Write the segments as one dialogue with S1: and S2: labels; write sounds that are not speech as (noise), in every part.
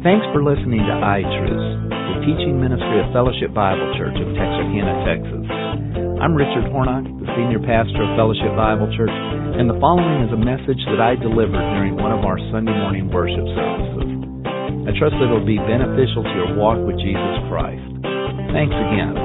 S1: Thanks for listening to iTruths, the teaching ministry of Fellowship Bible Church of Texarkana, Texas. I'm Richard Hornock, the senior pastor of Fellowship Bible Church, and the following is a message that I delivered during one of our Sunday morning worship services. I trust that it will be beneficial to your walk with Jesus Christ. Thanks again.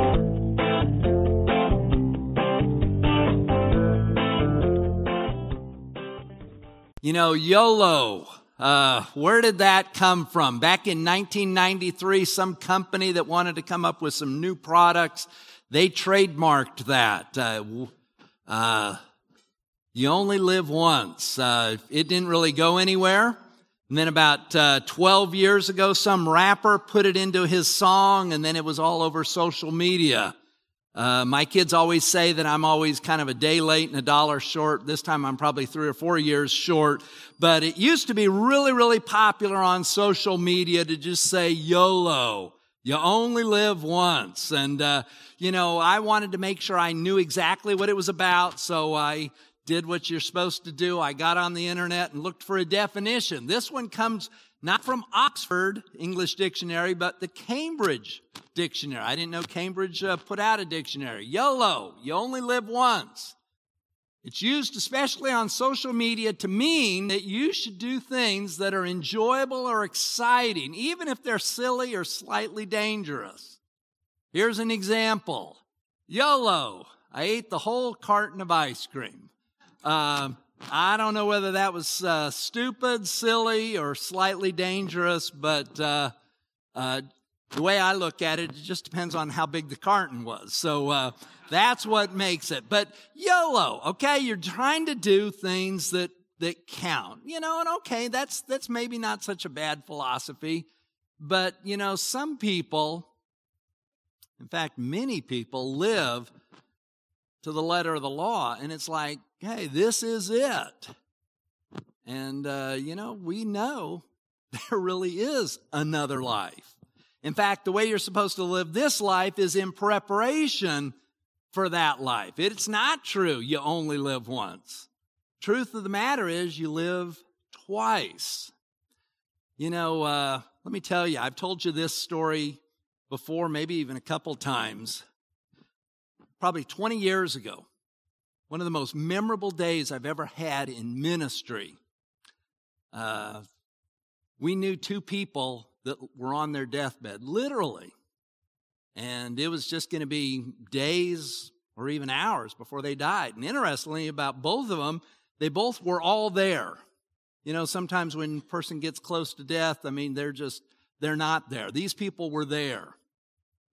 S2: You know, YOLO. Uh, where did that come from? Back in 1993, some company that wanted to come up with some new products, they trademarked that. Uh, uh, you only live once. Uh, it didn't really go anywhere. And then about uh, 12 years ago, some rapper put it into his song, and then it was all over social media. Uh, my kids always say that I'm always kind of a day late and a dollar short. This time I'm probably three or four years short. But it used to be really, really popular on social media to just say YOLO. You only live once. And, uh, you know, I wanted to make sure I knew exactly what it was about. So I did what you're supposed to do. I got on the internet and looked for a definition. This one comes not from Oxford English Dictionary, but the Cambridge Dictionary. I didn't know Cambridge uh, put out a dictionary. YOLO, you only live once. It's used especially on social media to mean that you should do things that are enjoyable or exciting, even if they're silly or slightly dangerous. Here's an example. YOLO, I ate the whole carton of ice cream. Um, I don't know whether that was uh, stupid, silly, or slightly dangerous, but uh, uh, the way I look at it, it just depends on how big the carton was. So uh, that's what makes it. But YOLO, okay, you're trying to do things that that count, you know, and okay, that's that's maybe not such a bad philosophy, but you know, some people, in fact, many people live to the letter of the law, and it's like hey, this is it. And, uh, you know, we know (laughs) there really is another life. In fact, the way you're supposed to live this life is in preparation for that life. It's not true you only live once. Truth of the matter is you live twice. You know, uh, let me tell you, I've told you this story before, maybe even a couple times. Probably 20 years ago, one of the most memorable days I've ever had in ministry. Uh, we knew two people that were on their deathbed, literally. And it was just going to be days or even hours before they died. And interestingly, about both of them, they both were all there. You know, sometimes when a person gets close to death, I mean, they're just, they're not there. These people were there.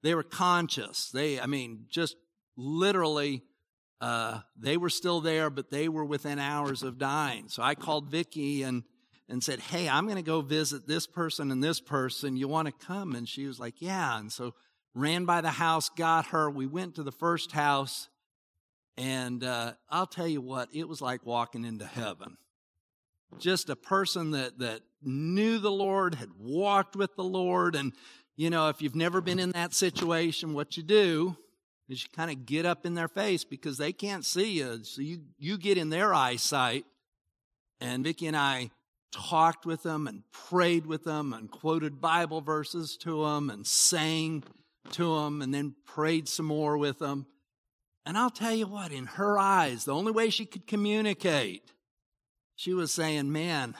S2: They were conscious. They, I mean, just literally uh, they were still there, but they were within hours of dying. So I called Vicki and and said, "Hey, I'm going to go visit this person and this person. You want to come?" And she was like, "Yeah." And so ran by the house, got her. We went to the first house, and uh, I'll tell you what, it was like walking into heaven. Just a person that that knew the Lord, had walked with the Lord, and you know, if you've never been in that situation, what you do is you kind of get up in their face because they can't see you. So you, you get in their eyesight. And Vicki and I talked with them and prayed with them and quoted Bible verses to them and sang to them and then prayed some more with them. And I'll tell you what, in her eyes, the only way she could communicate, she was saying, Man,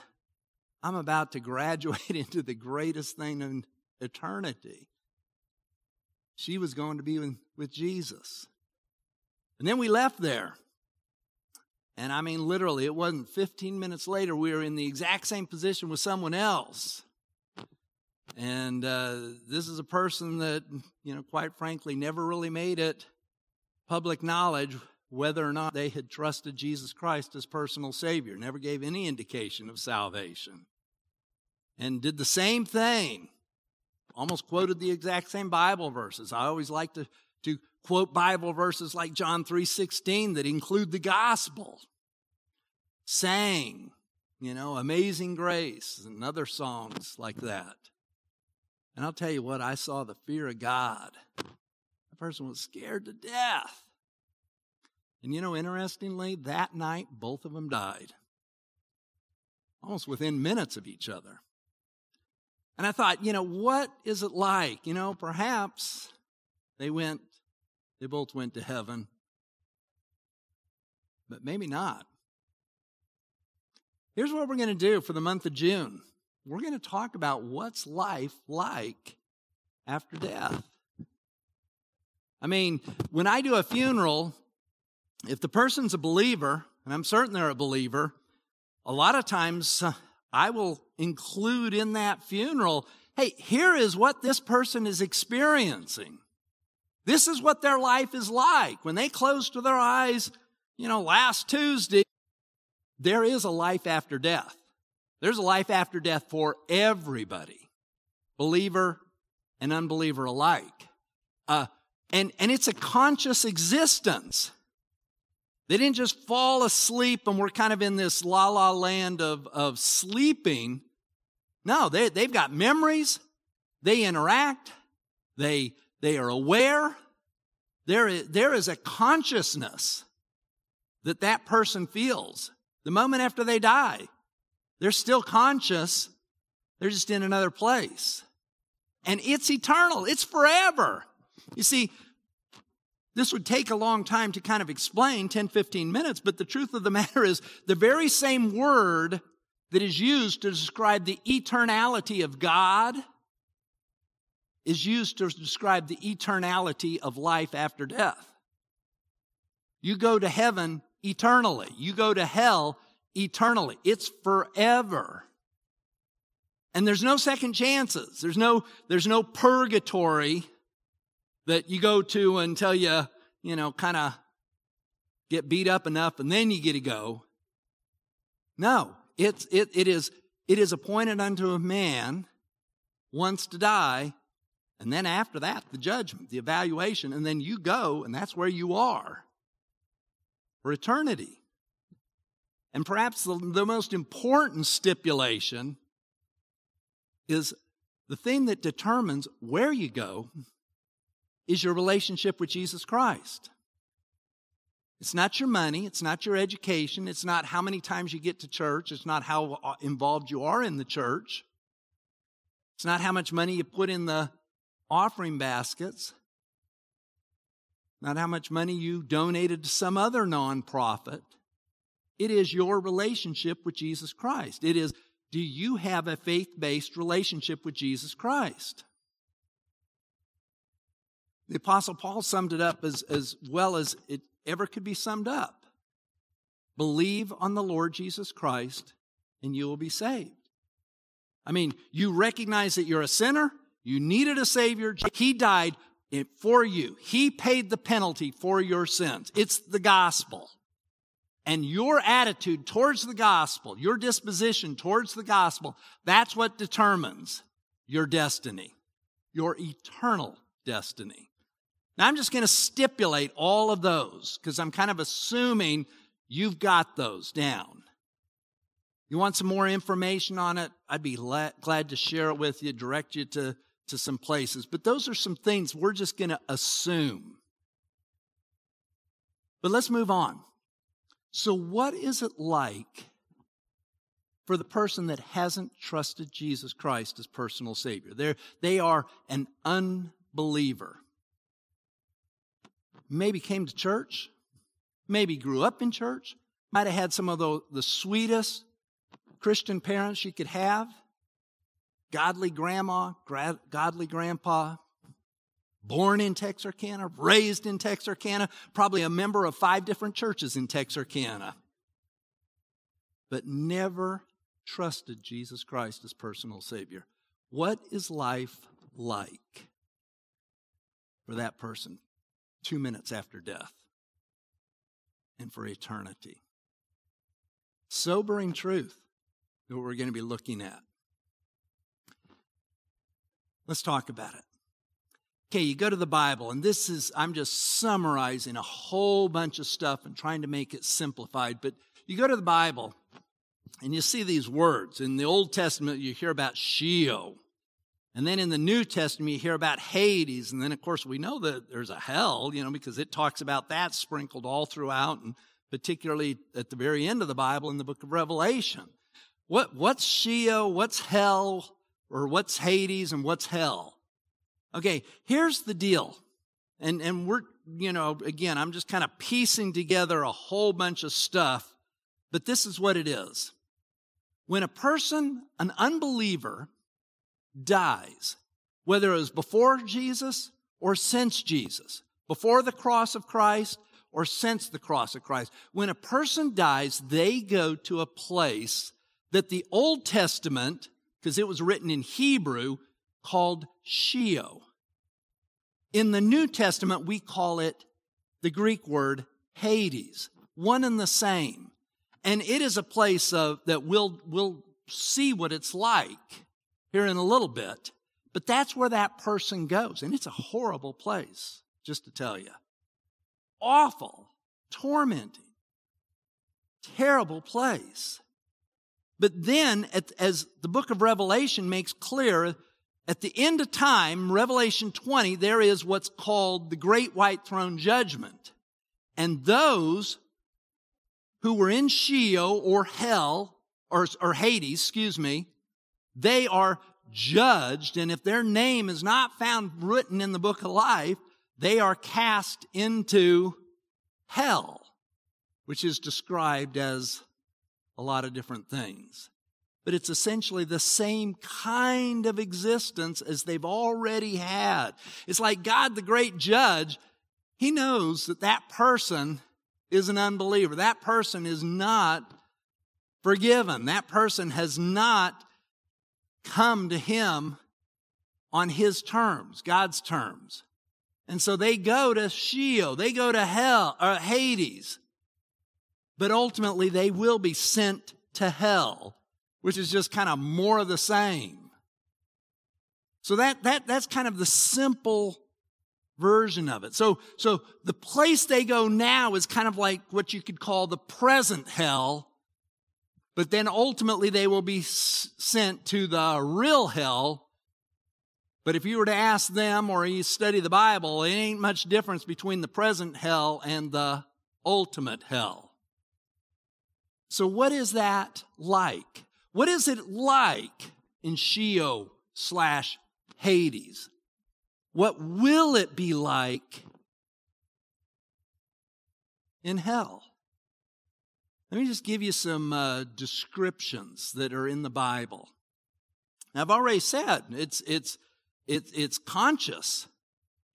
S2: I'm about to (laughs) graduate into the greatest thing in eternity she was going to be with Jesus. And then we left there. And I mean, literally, it wasn't 15 minutes later, we were in the exact same position with someone else. And uh, this is a person that, you know, quite frankly, never really made it public knowledge whether or not they had trusted Jesus Christ as personal Savior, never gave any indication of salvation. And did the same thing almost quoted the exact same Bible verses. I always like to, to quote Bible verses like John 3:16 that include the gospel. Sang, you know, Amazing Grace and other songs like that. And I'll tell you what, I saw the fear of God. The person was scared to death. And you know, interestingly, that night both of them died. Almost within minutes of each other. And I thought, you know, what is it like? You know, perhaps they went, they both went to heaven, but maybe not. Here's what we're going to do for the month of June we're going to talk about what's life like after death. I mean, when I do a funeral, if the person's a believer, and I'm certain they're a believer, a lot of times I will include in that funeral, hey, here is what this person is experiencing. This is what their life is like. When they closed their eyes, you know, last Tuesday, there is a life after death. There's a life after death for everybody, believer and unbeliever alike. Uh, and, and it's a conscious existence. They didn't just fall asleep and we're kind of in this la la land of, of sleeping. No, they, they've got memories. They interact. They, they are aware. There is, there is a consciousness that that person feels. The moment after they die, they're still conscious. They're just in another place. And it's eternal. It's forever. You see, this would take a long time to kind of explain 10, 15 minutes, but the truth of the (laughs) matter is the very same word that is used to describe the eternality of God is used to describe the eternality of life after death. You go to heaven eternally. You go to hell eternally. It's forever. And there's no second chances. There's no, there's no purgatory that you go to until you, you know, kind of get beat up enough and then you get to go. No, it's, it, it is, it is appointed unto a man once to die. And then after that, the judgment, the evaluation, and then you go and that's where you are for eternity. And perhaps the, the most important stipulation is the thing that determines where you go is your relationship with Jesus Christ. It's not your money. It's not your education. It's not how many times you get to church. It's not how uh, involved you are in the church. It's not how much money you put in the offering baskets. Not how much money you donated to some other nonprofit. It is your relationship with Jesus Christ. It is, do you have a faith based relationship with Jesus Christ? The Apostle Paul summed it up as, as well as it ever could be summed up. Believe on the Lord Jesus Christ and you will be saved. I mean, you recognize that you're a sinner, you needed a Savior, He died for you, He paid the penalty for your sins. It's the gospel. And your attitude towards the gospel, your disposition towards the gospel, that's what determines your destiny, your eternal destiny. Now, I'm just going to stipulate all of those because I'm kind of assuming you've got those down. You want some more information on it? I'd be glad to share it with you, direct you to, to some places. But those are some things we're just going to assume. But let's move on. So, what is it like for the person that hasn't trusted Jesus Christ as personal Savior? They're, they are an unbeliever maybe came to church, maybe grew up in church, might have had some of the, the sweetest Christian parents you could have, godly grandma, gra- godly grandpa, born in Texarkana, raised in Texarkana, probably a member of five different churches in Texarkana, but never trusted Jesus Christ as personal Savior. What is life like for that person? Two minutes after death and for eternity. Sobering truth that we're going to be looking at. Let's talk about it. Okay, you go to the Bible, and this is, I'm just summarizing a whole bunch of stuff and trying to make it simplified, but you go to the Bible and you see these words. In the Old Testament, you hear about Sheol, and then in the New Testament, you hear about Hades. And then, of course, we know that there's a hell, you know, because it talks about that sprinkled all throughout, and particularly at the very end of the Bible in the book of Revelation. What, what's Sheol? What's hell? or what's Hades and what's hell? Okay, here's the deal. And, and we're, you know, again, I'm just kind of piecing together a whole bunch of stuff, but this is what it is. When a person, an unbeliever, dies, whether it was before Jesus or since Jesus, before the cross of Christ or since the cross of Christ, when a person dies, they go to a place that the Old Testament, because it was written in Hebrew, called Sheol. In the New Testament, we call it the Greek word Hades, one and the same. And it is a place of, that we'll, we'll see what it's like here in a little bit. But that's where that person goes. And it's a horrible place, just to tell you. Awful, tormenting, terrible place. But then, as the book of Revelation makes clear, at the end of time, Revelation 20, there is what's called the Great White Throne Judgment. And those who were in Sheol or hell, or, or Hades, excuse me, they are judged. And if their name is not found written in the book of life, they are cast into hell, which is described as a lot of different things but it's essentially the same kind of existence as they've already had. It's like God, the great judge, he knows that that person is an unbeliever. That person is not forgiven. That person has not come to him on his terms, God's terms. And so they go to Sheol, they go to hell, or Hades. But ultimately they will be sent to hell which is just kind of more of the same. So that, that, that's kind of the simple version of it. So, so the place they go now is kind of like what you could call the present hell, but then ultimately they will be sent to the real hell. But if you were to ask them or you study the Bible, it ain't much difference between the present hell and the ultimate hell. So what is that like? What is it like in Sheol slash Hades? What will it be like in hell? Let me just give you some uh, descriptions that are in the Bible. Now, I've already said it's it's it's it's conscious.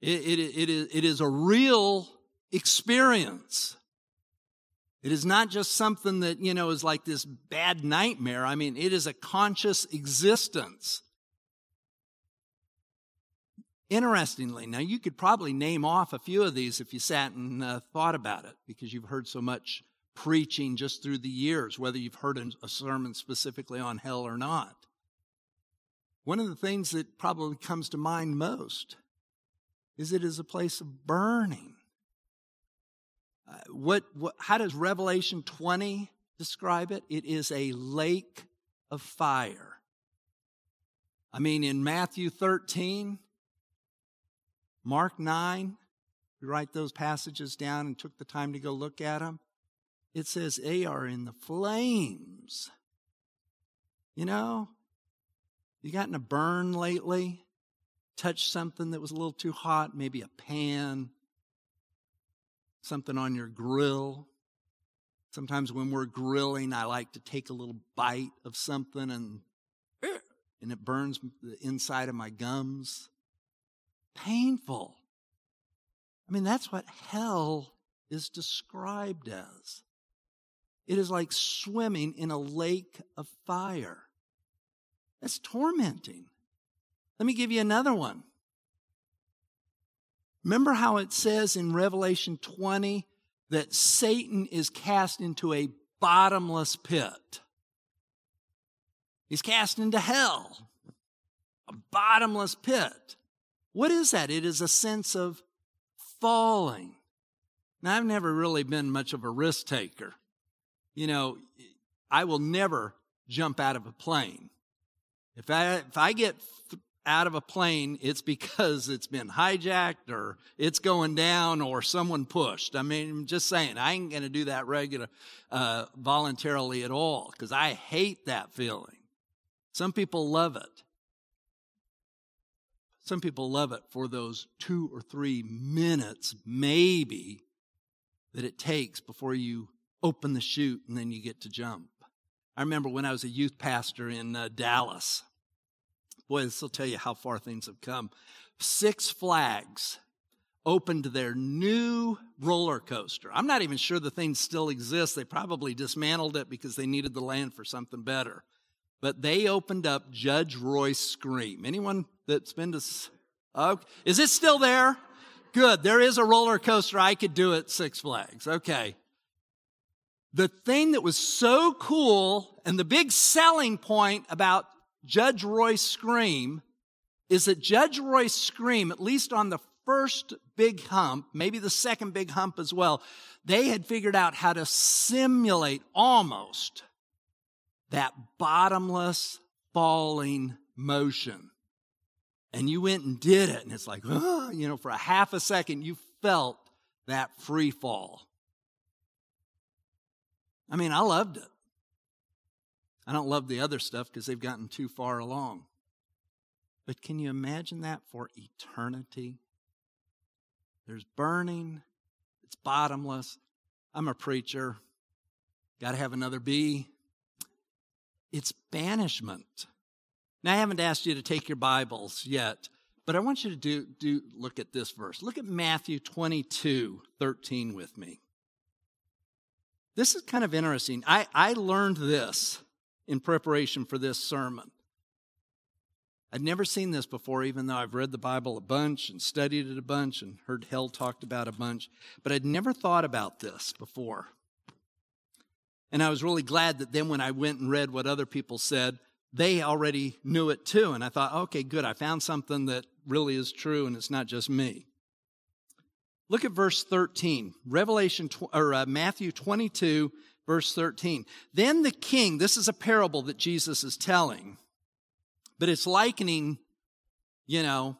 S2: It, it, it, is, it is a real experience. It is not just something that, you know, is like this bad nightmare. I mean, it is a conscious existence. Interestingly, now you could probably name off a few of these if you sat and uh, thought about it because you've heard so much preaching just through the years, whether you've heard a sermon specifically on hell or not. One of the things that probably comes to mind most is it is a place of burning. Uh, what, what, how does Revelation 20 describe it? It is a lake of fire. I mean, in Matthew 13, Mark 9, we write those passages down and took the time to go look at them. It says they are in the flames. You know, you gotten a burn lately? Touched something that was a little too hot, maybe a pan, something on your grill. Sometimes when we're grilling, I like to take a little bite of something and (clears throat) and it burns the inside of my gums. Painful. I mean, that's what hell is described as. It is like swimming in a lake of fire. That's tormenting. Let me give you another one. Remember how it says in Revelation 20 that Satan is cast into a bottomless pit? He's cast into hell, a bottomless pit. What is that? It is a sense of falling. Now, I've never really been much of a risk taker. You know, I will never jump out of a plane. If I, if I get out of a plane, it's because it's been hijacked or it's going down or someone pushed. I mean, I'm just saying, I ain't going to do that regular, uh, voluntarily at all because I hate that feeling. Some people love it. Some people love it for those two or three minutes, maybe, that it takes before you open the chute and then you get to jump. I remember when I was a youth pastor in uh, Dallas. Boy, this will tell you how far things have come. Six Flags opened their new roller coaster. I'm not even sure the thing still exists. They probably dismantled it because they needed the land for something better. But they opened up Judge Roy Scream. Anyone that's been to, oh, is it still there? Good. There is a roller coaster I could do it, Six Flags. Okay. The thing that was so cool and the big selling point about Judge Roy Scream is that Judge Roy Scream, at least on the first big hump, maybe the second big hump as well, they had figured out how to simulate almost that bottomless falling motion. And you went and did it, and it's like, oh, you know, for a half a second, you felt that free fall. I mean, I loved it. I don't love the other stuff because they've gotten too far along. But can you imagine that for eternity? There's burning, it's bottomless. I'm a preacher, got to have another B. It's banishment. Now, I haven't asked you to take your Bibles yet, but I want you to do, do look at this verse. Look at Matthew 22 13 with me. This is kind of interesting. I, I learned this in preparation for this sermon. I'd never seen this before, even though I've read the Bible a bunch and studied it a bunch and heard hell talked about a bunch, but I'd never thought about this before. And I was really glad that then when I went and read what other people said, they already knew it too. And I thought, okay, good. I found something that really is true and it's not just me. Look at verse 13, Revelation or uh, Matthew 22, verse 13. Then the king, this is a parable that Jesus is telling but it's likening, you know,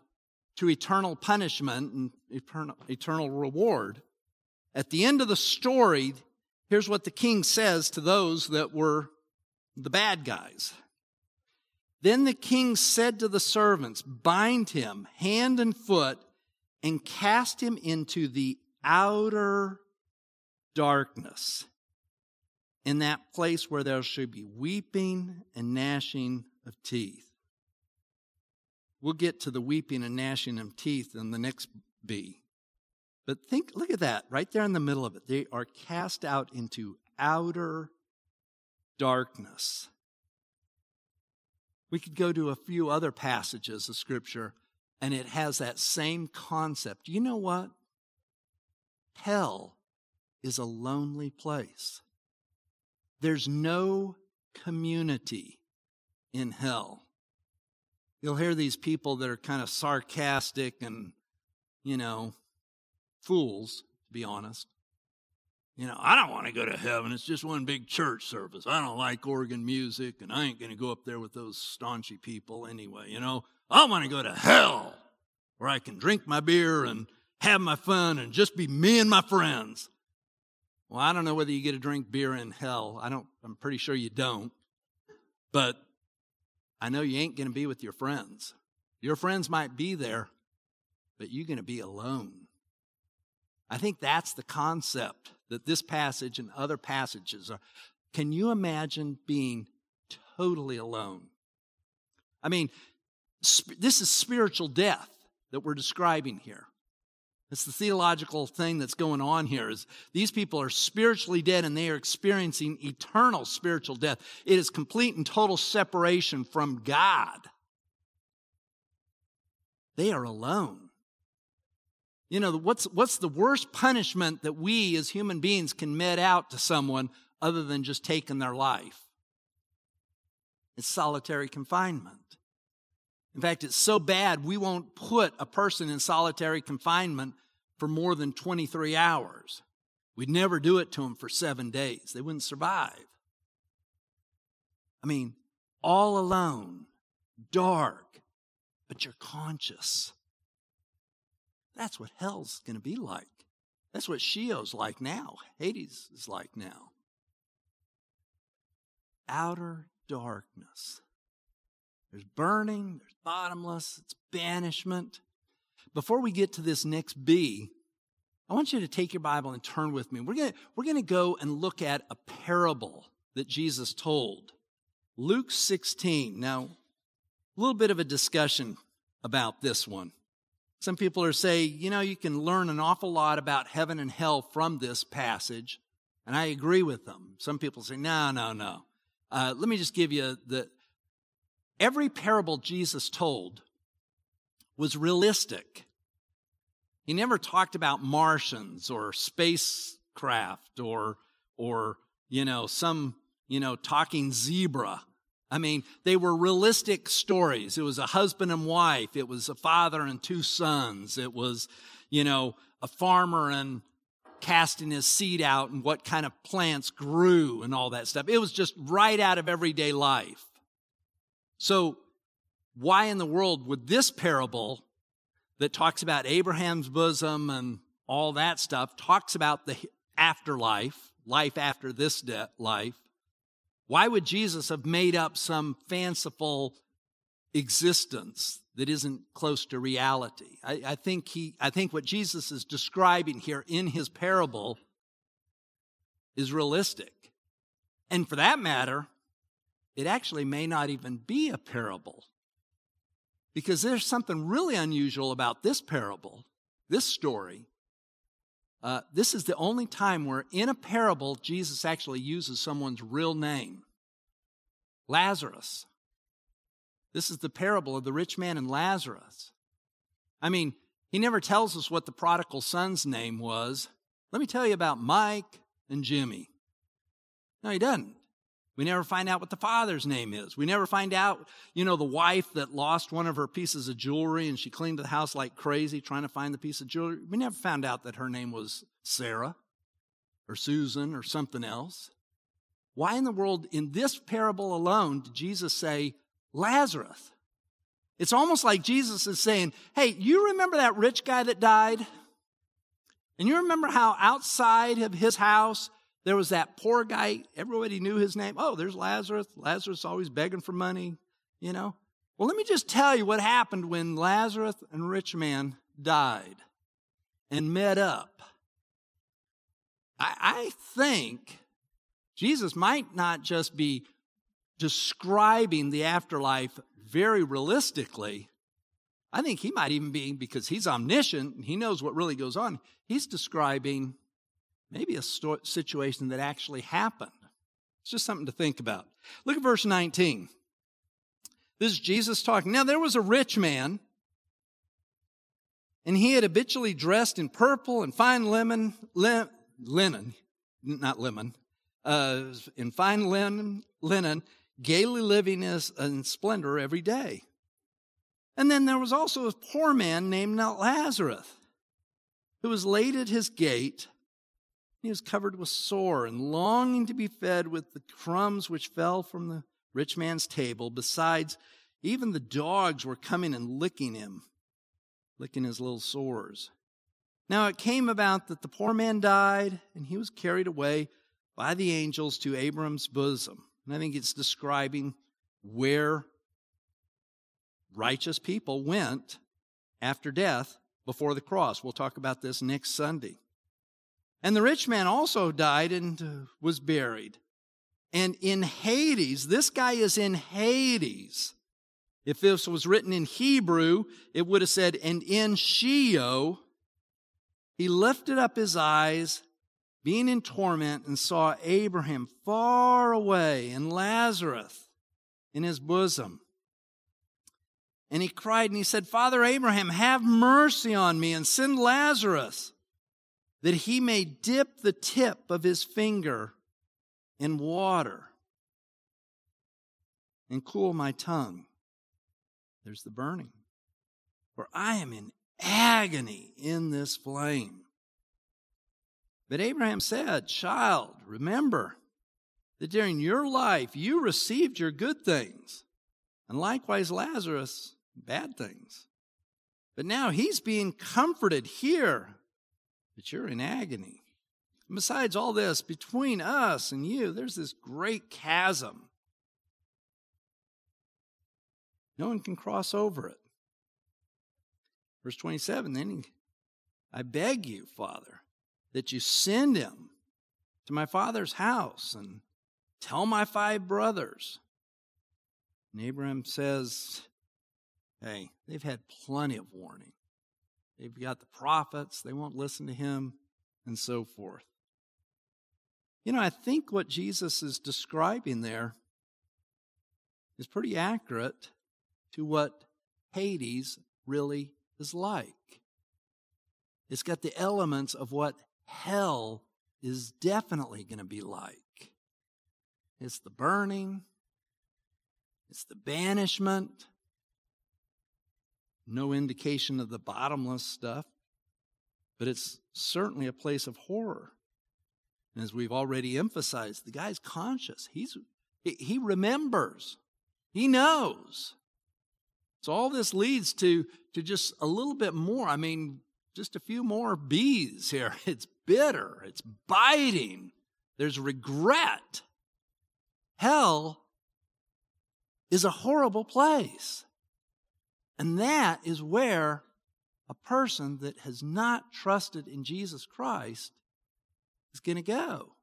S2: to eternal punishment and eternal, eternal reward. At the end of the story, here's what the king says to those that were the bad guys. Then the king said to the servants, Bind him hand and foot and cast him into the outer darkness, in that place where there should be weeping and gnashing of teeth. We'll get to the weeping and gnashing of teeth in the next B. But think, look at that, right there in the middle of it. They are cast out into outer darkness. We could go to a few other passages of Scripture, and it has that same concept. You know what? Hell is a lonely place. There's no community in hell you'll hear these people that are kind of sarcastic and, you know, fools, to be honest. You know, I don't want to go to heaven. It's just one big church service. I don't like organ music, and I ain't going to go up there with those staunchy people anyway. You know, I want to go to hell where I can drink my beer and have my fun and just be me and my friends. Well, I don't know whether you get to drink beer in hell. I don't, I'm pretty sure you don't. But I know you ain't going to be with your friends. Your friends might be there, but you're going to be alone. I think that's the concept that this passage and other passages are. Can you imagine being totally alone? I mean, this is spiritual death that we're describing here. It's the theological thing that's going on here is these people are spiritually dead and they are experiencing eternal spiritual death. It is complete and total separation from God. They are alone. You know, what's, what's the worst punishment that we as human beings can met out to someone other than just taking their life? It's solitary confinement. In fact, it's so bad we won't put a person in solitary confinement for more than 23 hours. We'd never do it to them for seven days. They wouldn't survive. I mean, all alone, dark, but you're conscious. That's what hell's going to be like. That's what Sheol's like now. Hades is like now. Outer darkness. There's burning, there's bottomless, it's banishment. Before we get to this next B, I want you to take your Bible and turn with me. We're gonna we're going to go and look at a parable that Jesus told. Luke 16. Now, a little bit of a discussion about this one. Some people are saying, you know, you can learn an awful lot about heaven and hell from this passage, and I agree with them. Some people say, no, no, no. Uh, let me just give you the. Every parable Jesus told was realistic. He never talked about Martians or spacecraft or, or, you know, some, you know, talking zebra. I mean, they were realistic stories. It was a husband and wife. It was a father and two sons. It was, you know, a farmer and casting his seed out and what kind of plants grew and all that stuff. It was just right out of everyday life. So, why in the world would this parable that talks about Abraham's bosom and all that stuff talks about the afterlife, life after this de- life? Why would Jesus have made up some fanciful existence that isn't close to reality? I, I, think he, I think what Jesus is describing here in his parable is realistic. And for that matter, it actually may not even be a parable. Because there's something really unusual about this parable, this story. Uh, this is the only time where in a parable Jesus actually uses someone's real name Lazarus. This is the parable of the rich man and Lazarus. I mean, he never tells us what the prodigal son's name was. Let me tell you about Mike and Jimmy. No, he doesn't. We never find out what the father's name is. We never find out, you know, the wife that lost one of her pieces of jewelry and she cleaned the house like crazy trying to find the piece of jewelry. We never found out that her name was Sarah or Susan or something else. Why in the world, in this parable alone, did Jesus say Lazarus? It's almost like Jesus is saying, Hey, you remember that rich guy that died? And you remember how outside of his house there was that poor guy, everybody knew his name. Oh, there's Lazarus. Lazarus always begging for money, you know. Well, let me just tell you what happened when Lazarus and rich man died and met up. I, I think Jesus might not just be describing the afterlife very realistically. I think he might even be, because he's omniscient and he knows what really goes on, he's describing maybe a sto- situation that actually happened. It's just something to think about. Look at verse 19. This is Jesus talking. Now, there was a rich man, and he had habitually dressed in purple and fine lemon, lin, linen, not lemon, uh, in fine linen, linen, gaily living in splendor every day. And then there was also a poor man named Lazarus, who was laid at his gate he was covered with sore and longing to be fed with the crumbs which fell from the rich man's table. Besides, even the dogs were coming and licking him, licking his little sores. Now it came about that the poor man died, and he was carried away by the angels to Abram's bosom. And I think it's describing where righteous people went after death before the cross. We'll talk about this next Sunday. And the rich man also died and uh, was buried. And in Hades, this guy is in Hades. If this was written in Hebrew, it would have said, and in Sheol, he lifted up his eyes, being in torment, and saw Abraham far away and Lazarus in his bosom. And he cried and he said, Father Abraham, have mercy on me and send Lazarus that he may dip the tip of his finger in water and cool my tongue. There's the burning. For I am in agony in this flame. But Abraham said, Child, remember that during your life you received your good things, and likewise Lazarus, bad things. But now he's being comforted here but you're in agony. And besides all this, between us and you, there's this great chasm. No one can cross over it. Verse 27 then he, I beg you, Father, that you send him to my father's house and tell my five brothers. And Abraham says, Hey, they've had plenty of warning. They've got the prophets, they won't listen to him, and so forth. You know, I think what Jesus is describing there is pretty accurate to what Hades really is like. It's got the elements of what hell is definitely going to be like. It's the burning, it's the banishment, no indication of the bottomless stuff, but it's certainly a place of horror. And as we've already emphasized, the guy's conscious. He's, he remembers. He knows. So all this leads to, to just a little bit more. I mean, just a few more bees here. (laughs) It's bitter. It's biting. There's regret. Hell is a horrible place. And that is where a person that has not trusted in Jesus Christ is going to go.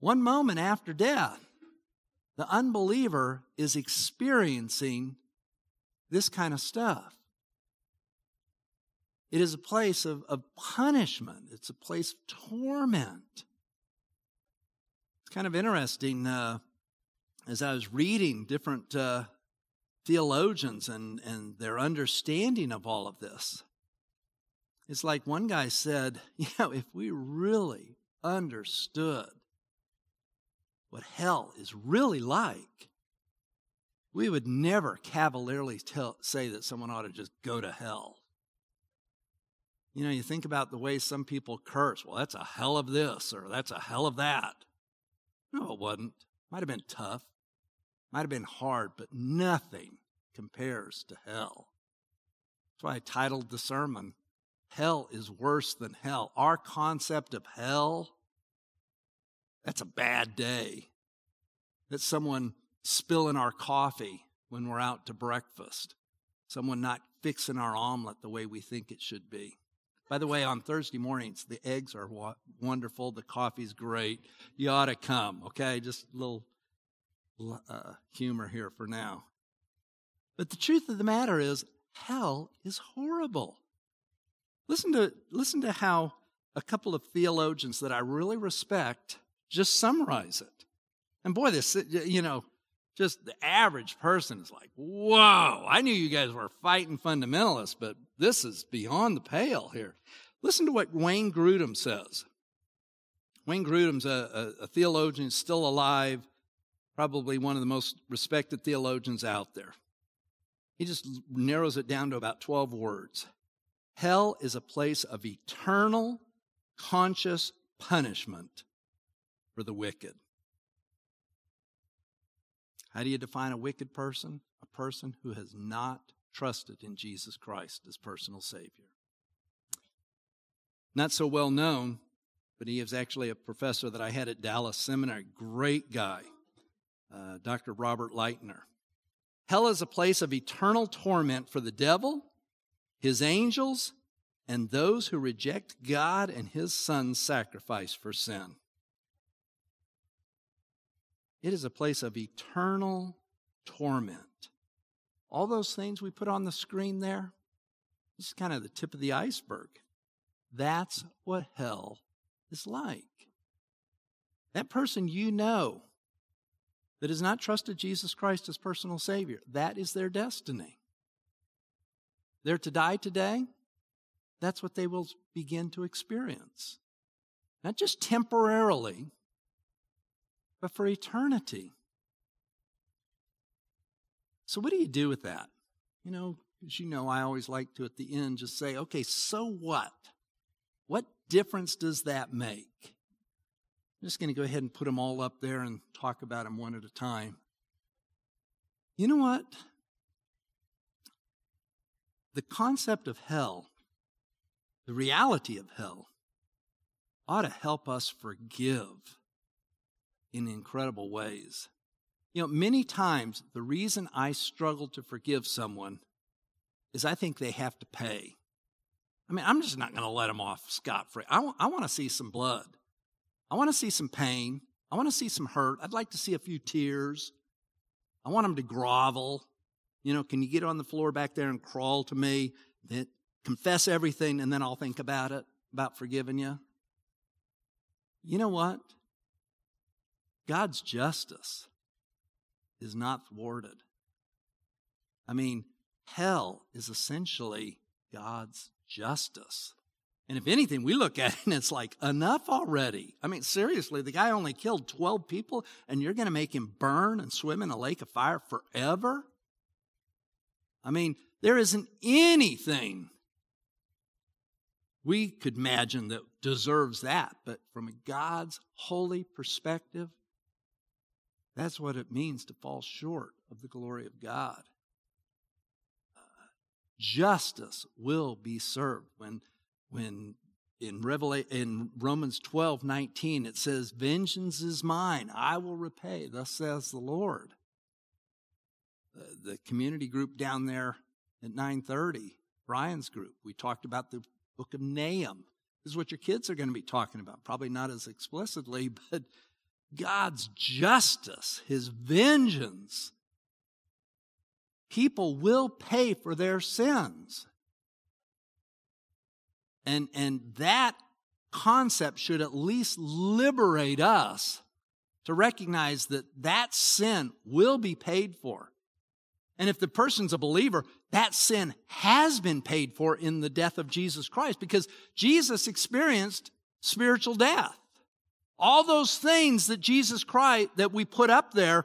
S2: One moment after death, the unbeliever is experiencing this kind of stuff. It is a place of, of punishment. It's a place of torment. It's kind of interesting. Uh, as I was reading different uh, theologians and, and their understanding of all of this. It's like one guy said, (laughs) you know, if we really understood what hell is really like, we would never cavalierly tell, say that someone ought to just go to hell. You know, you think about the way some people curse. Well, that's a hell of this, or that's a hell of that. No, it wasn't. Might have been tough. Might have been hard, but nothing compares to hell. That's why I titled the sermon, Hell is Worse Than Hell. Our concept of hell, that's a bad day. That's someone spilling our coffee when we're out to breakfast, someone not fixing our omelet the way we think it should be. By the way, on Thursday mornings, the eggs are wonderful. The coffee's great. You ought to come, okay? Just a little uh, humor here for now. But the truth of the matter is, hell is horrible. Listen to, listen to how a couple of theologians that I really respect just summarize it. And boy, this, you know, just the average person is like, whoa, I knew you guys were fighting fundamentalists, but this is beyond the pale here. Listen to what Wayne Grudem says. Wayne Grudem's a, a, a theologian, still alive, probably one of the most respected theologians out there. He just narrows it down to about 12 words. Hell is a place of eternal, conscious punishment for the wicked. How do you define a wicked person? A person who has not trusted in Jesus Christ as personal Savior. Not so well known, but he is actually a professor that I had at Dallas Seminary. Great guy uh, Dr. Robert Lightner. Hell is a place of eternal torment for the devil, his angels, and those who reject God and his son's sacrifice for sin. It is a place of eternal torment. All those things we put on the screen there, this is kind of the tip of the iceberg. That's what hell is like. That person you know that has not trusted Jesus Christ as personal Savior. That is their destiny. They're to die today. That's what they will begin to experience. Not just temporarily, but for eternity. So, what do you do with that? You know, as you know, I always like to at the end just say, okay, so what? What difference does that make? I'm just going to go ahead and put them all up there and talk about them one at a time. You know what? The concept of hell, the reality of hell, ought to help us forgive in incredible ways. You know, many times the reason I struggle to forgive someone is I think they have to pay. I mean, I'm just not going to let them off scot free. I, w- I want to see some blood. I want to see some pain. I want to see some hurt. I'd like to see a few tears. I want them to grovel. You know, can you get on the floor back there and crawl to me? Then confess everything, and then I'll think about it, about forgiving you. You know what? God's justice is not thwarted. I mean, hell is essentially God's justice. And if anything, we look at it and it's like, enough already. I mean, seriously, the guy only killed 12 people and you're going to make him burn and swim in a lake of fire forever? I mean, there isn't anything we could imagine that deserves that, but from a God's holy perspective, that's what it means to fall short of the glory of God. Uh, justice will be served when when in Revelation in Romans 12, 19, it says, Vengeance is mine, I will repay, thus says the Lord. The, the community group down there at 930, Brian's group, we talked about the book of Nahum. This is what your kids are going to be talking about. Probably not as explicitly, (laughs) but God's justice, his vengeance. People will pay for their sins. And, and that concept should at least liberate us to recognize that that sin will be paid for. And if the person's a believer, that sin has been paid for in the death of Jesus Christ because Jesus experienced spiritual death. All those things that Jesus Christ, that we put up there,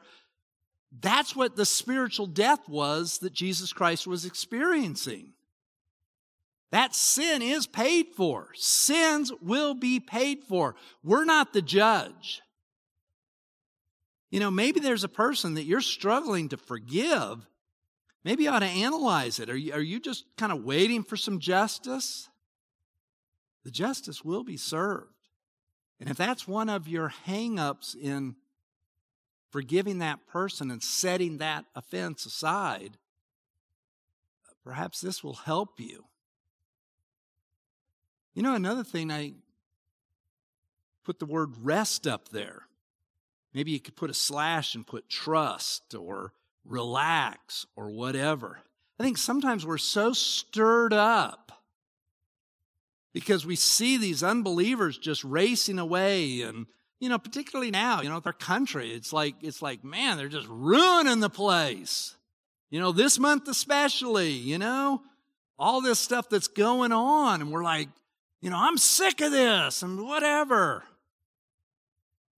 S2: that's what the spiritual death was that Jesus Christ was experiencing. That sin is paid for. Sins will be paid for. We're not the judge. You know, maybe there's a person that you're struggling to forgive. Maybe you ought to analyze it. Are you, are you just kind of waiting for some justice? The justice will be served. And if that's one of your hangups in forgiving that person and setting that offense aside, perhaps this will help you. You know, another thing, I put the word rest up there. Maybe you could put a slash and put trust or relax or whatever. I think sometimes we're so stirred up because we see these unbelievers just racing away and you know particularly now you know their country it's like it's like man they're just ruining the place you know this month especially you know all this stuff that's going on and we're like you know, I'm sick of this and whatever.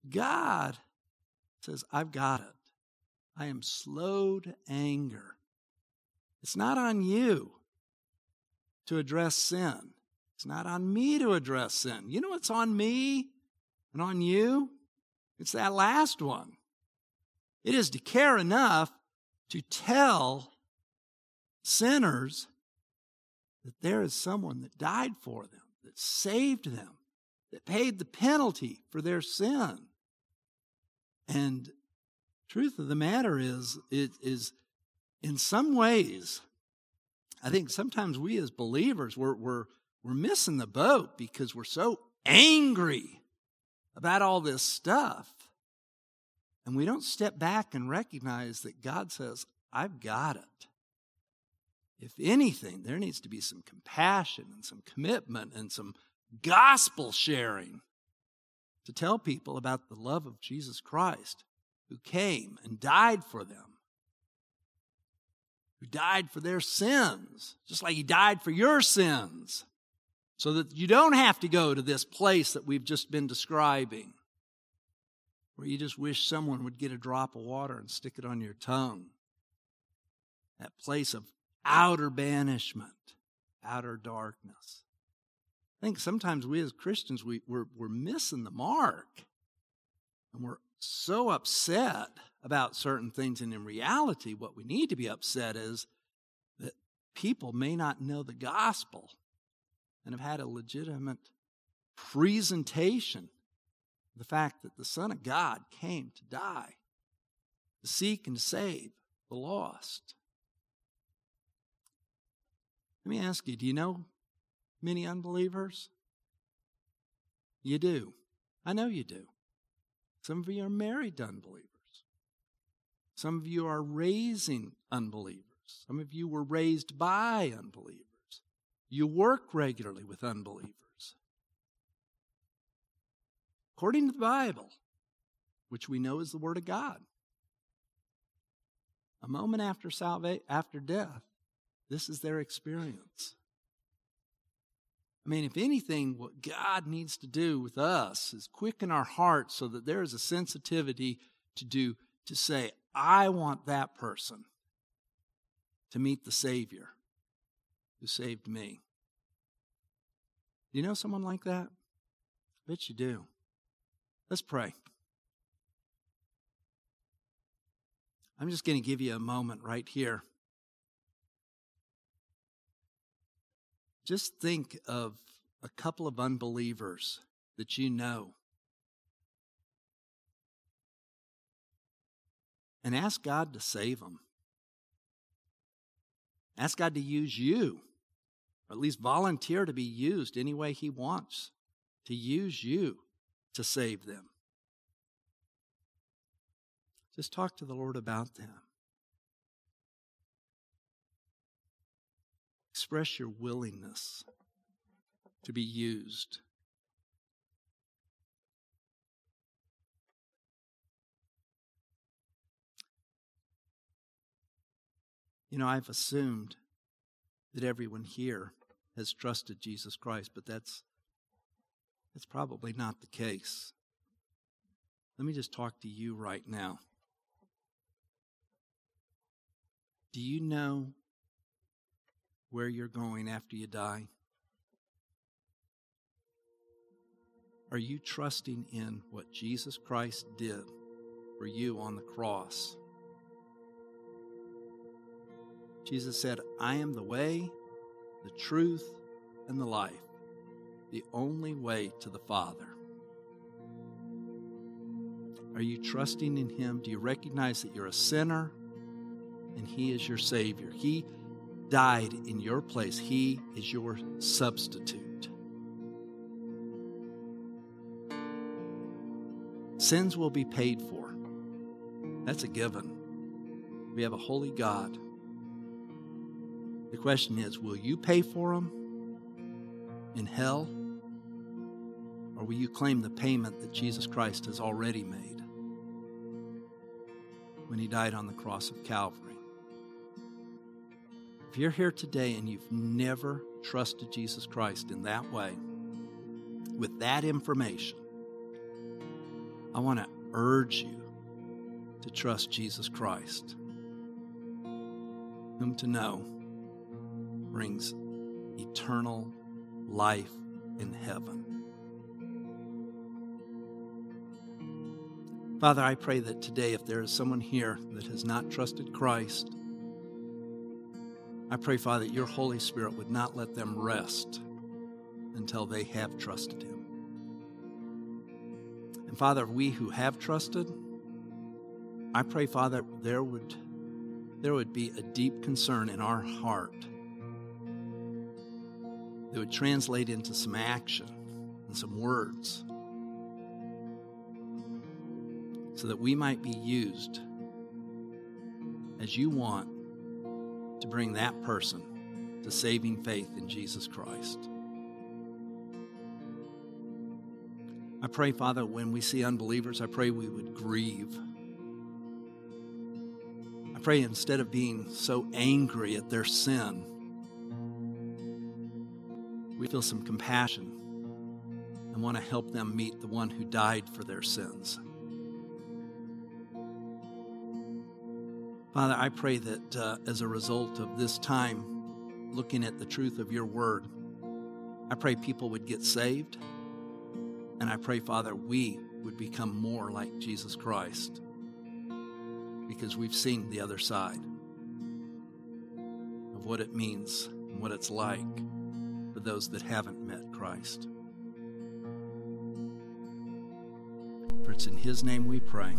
S2: God says, I've got it. I am slow to anger. It's not on you to address sin. It's not on me to address sin. You know what's on me and on you? It's that last one. It is to care enough to tell sinners that there is someone that died for them that saved them, that paid the penalty for their sin. And truth of the matter is, it is in some ways, I think sometimes we as believers, we're, we're, we're missing the boat because we're so angry about all this stuff. And we don't step back and recognize that God says, I've got it if anything, there needs to be some compassion and some commitment and some gospel sharing to tell people about the love of Jesus Christ who came and died for them, who died for their sins, just like he died for your sins, so that you don't have to go to this place that we've just been describing, where you just wish someone would get a drop of water and stick it on your tongue. That place of outer banishment, outer darkness. I think sometimes we as Christians, we, we're, we're missing the mark. And we're so upset about certain things. And in reality, what we need to be upset is that people may not know the gospel and have had a legitimate presentation the fact that the Son of God came to die to seek and save the lost. Let me ask you do you know many unbelievers? You do. I know you do. Some of you are married to unbelievers. Some of you are raising unbelievers. Some of you were raised by unbelievers. You work regularly with unbelievers. According to the Bible, which we know is the Word of God, a moment after salvation, after death, this is their experience. I mean, if anything, what God needs to do with us is quicken our hearts so that there is a sensitivity to do, to say, I want that person to meet the Savior who saved me. Do you know someone like that? I bet you do. Let's pray. I'm just going to give you a moment right here. Just think of a couple of unbelievers that you know. And ask God to save them. Ask God to use you, or at least volunteer to be used any way He wants to use you to save them. Just talk to the Lord about them. Express your willingness to be used. You know, I've assumed that everyone here has trusted Jesus Christ, but that's that's probably not the case. Let me just talk to you right now. Do you know where you're going after you die? Are you trusting in what Jesus Christ did for you on the cross? Jesus said, I am the way, the truth, and the life, the only way to the Father. Are you trusting in Him? Do you recognize that you're a sinner and He is your Savior? He died in your place, He is your substitute. Sins will be paid for. That's a given. We have a holy God. The question is will you pay for them in hell? Or will you claim the payment that Jesus Christ has already made when he died on the cross of Calvary? If you're here today and you've never trusted Jesus Christ in that way, with that information, I want to urge you to trust Jesus Christ, whom to know brings eternal life in heaven. Father, I pray that today, if there is someone here that has not trusted Christ, I pray, Father, that your Holy Spirit would not let them rest until they have trusted Him. And Father, we who have trusted, I pray, Father, there would, there would be a deep concern in our heart that would translate into some action and some words so that we might be used as you want to bring that person to saving faith in Jesus Christ. I pray, Father, when we see unbelievers, I pray we would grieve. I pray instead of being so angry at their sin, we feel some compassion and want to help them meet the one who died for their sins. Father, I pray that uh, as a result of this time looking at the truth of your word, I pray people would get saved. And I pray, Father, we would become more like Jesus Christ because we've seen the other side of what it means and what it's like for those that haven't met Christ. For it's in His name we pray.